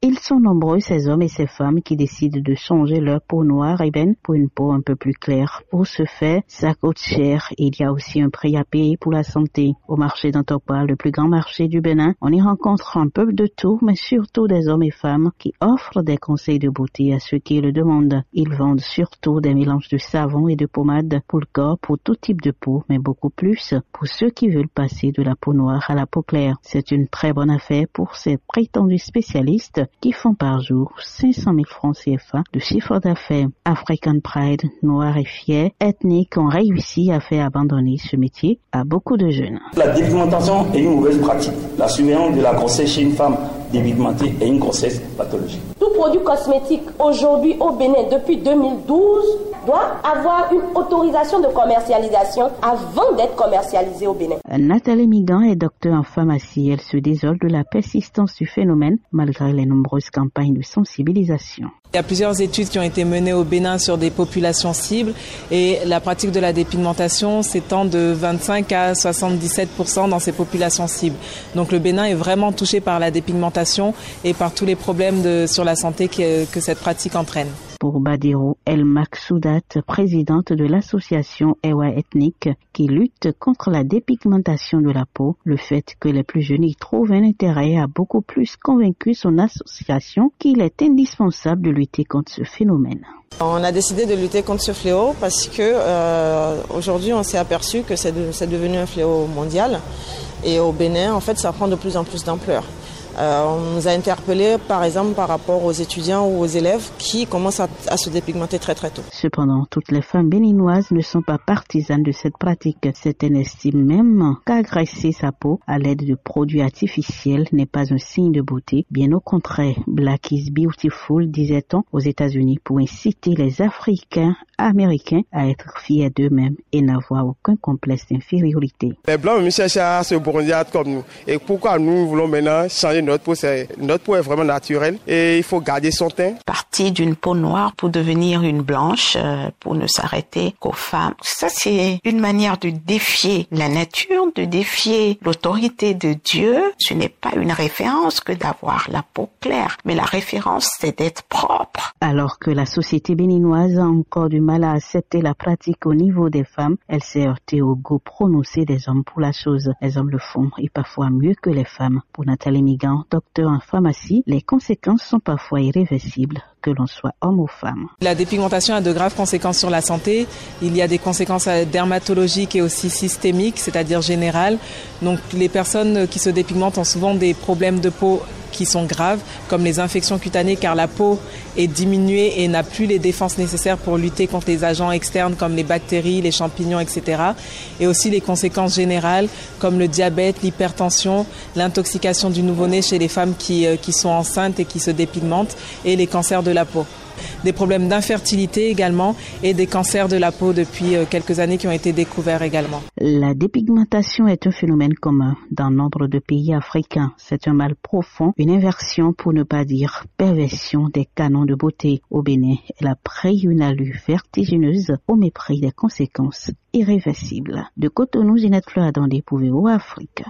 Ils sont nombreux, ces hommes et ces femmes, qui décident de changer leur peau noire ébène pour une peau un peu plus claire. Pour ce fait, ça coûte cher et il y a aussi un prix à payer pour la santé. Au marché d'Antokpa, le plus grand marché du Bénin, on y rencontre un peu de tout, mais surtout des hommes et femmes qui offrent des conseils de beauté à ceux qui le demandent. Ils vendent surtout des mélanges de savon et de pommade pour le corps, pour tout type de peau, mais beaucoup plus pour ceux qui veulent passer de la peau noire à la peau claire. C'est une très bonne affaire pour ces prétendus spécialistes qui font par jour 500 000 francs CFA de chiffre d'affaires. African Pride, noir et fier, ethniques ont réussi à faire abandonner ce métier à beaucoup de jeunes. La dépigmentation est une mauvaise pratique. La surveillance de la grossesse chez une femme dépigmentée est une grossesse pathologique. Tout produit cosmétique aujourd'hui au Bénin depuis 2012 doit avoir une autorisation de commercialisation avant d'être commercialisé au Bénin. Nathalie Migan est docteur en pharmacie. Elle se désole de la persistance du phénomène malgré les nombreuses campagnes de sensibilisation. Il y a plusieurs études qui ont été menées au Bénin sur des populations cibles et la pratique de la dépigmentation s'étend de 25 à 77% dans ces populations cibles. Donc le Bénin est vraiment touché par la dépigmentation et par tous les problèmes de, sur la santé que, que cette pratique entraîne pour Badiro El Maksoudat, présidente de l'association Ewa Ethnique qui lutte contre la dépigmentation de la peau. Le fait que les plus jeunes y trouvent un intérêt a beaucoup plus convaincu son association qu'il est indispensable de lutter contre ce phénomène. On a décidé de lutter contre ce fléau parce que euh, aujourd'hui on s'est aperçu que c'est devenu un fléau mondial et au Bénin en fait ça prend de plus en plus d'ampleur. Euh, on nous a interpellés, par exemple, par rapport aux étudiants ou aux élèves qui commencent à, se dépigmenter très très tôt. Cependant, toutes les femmes béninoises ne sont pas partisanes de cette pratique. Certaines estiment même qu'agresser sa peau à l'aide de produits artificiels n'est pas un signe de beauté. Bien au contraire, Black is beautiful, disait-on aux États-Unis, pour inciter les Africains américains à être fiers d'eux-mêmes et n'avoir aucun complexe d'infériorité. Les Blancs à se bronzer comme nous. Et pourquoi nous voulons maintenant changer notre peau? Notre peau est vraiment naturelle et il faut garder son teint. Partir d'une peau noire pour devenir une blanche, euh, pour ne s'arrêter qu'aux femmes. Ça, c'est une manière de défier la nature, de défier l'autorité de Dieu. Ce n'est pas une référence que d'avoir la peau claire, mais la référence, c'est d'être propre. Alors que la société béninoise a encore du mal à accepter la pratique au niveau des femmes, elle s'est heurtée au goût prononcé des hommes pour la chose. Les hommes le font et parfois mieux que les femmes. Pour Nathalie Migan, docteur en pharmacie, les conséquences sont parfois irréversibles que l'on soit homme ou femme. La dépigmentation a de graves conséquences sur la santé. Il y a des conséquences dermatologiques et aussi systémiques, c'est-à-dire générales. Donc les personnes qui se dépigmentent ont souvent des problèmes de peau qui sont graves, comme les infections cutanées, car la peau est diminuée et n'a plus les défenses nécessaires pour lutter contre les agents externes comme les bactéries, les champignons, etc. Et aussi les conséquences générales, comme le diabète, l'hypertension, l'intoxication du nouveau-né chez les femmes qui, euh, sont enceintes et qui se dépigmentent, et les cancers de la peau des problèmes d'infertilité également et des cancers de la peau depuis euh, quelques années qui ont été découverts également. La dépigmentation est un phénomène commun dans nombre de pays africains. C'est un mal profond, une inversion pour ne pas dire perversion des canons de beauté. Au Bénin, elle a pris une allure vertigineuse au mépris des conséquences irréversibles. De Cotonou, Zinette Fleur Attendez pour Afrique.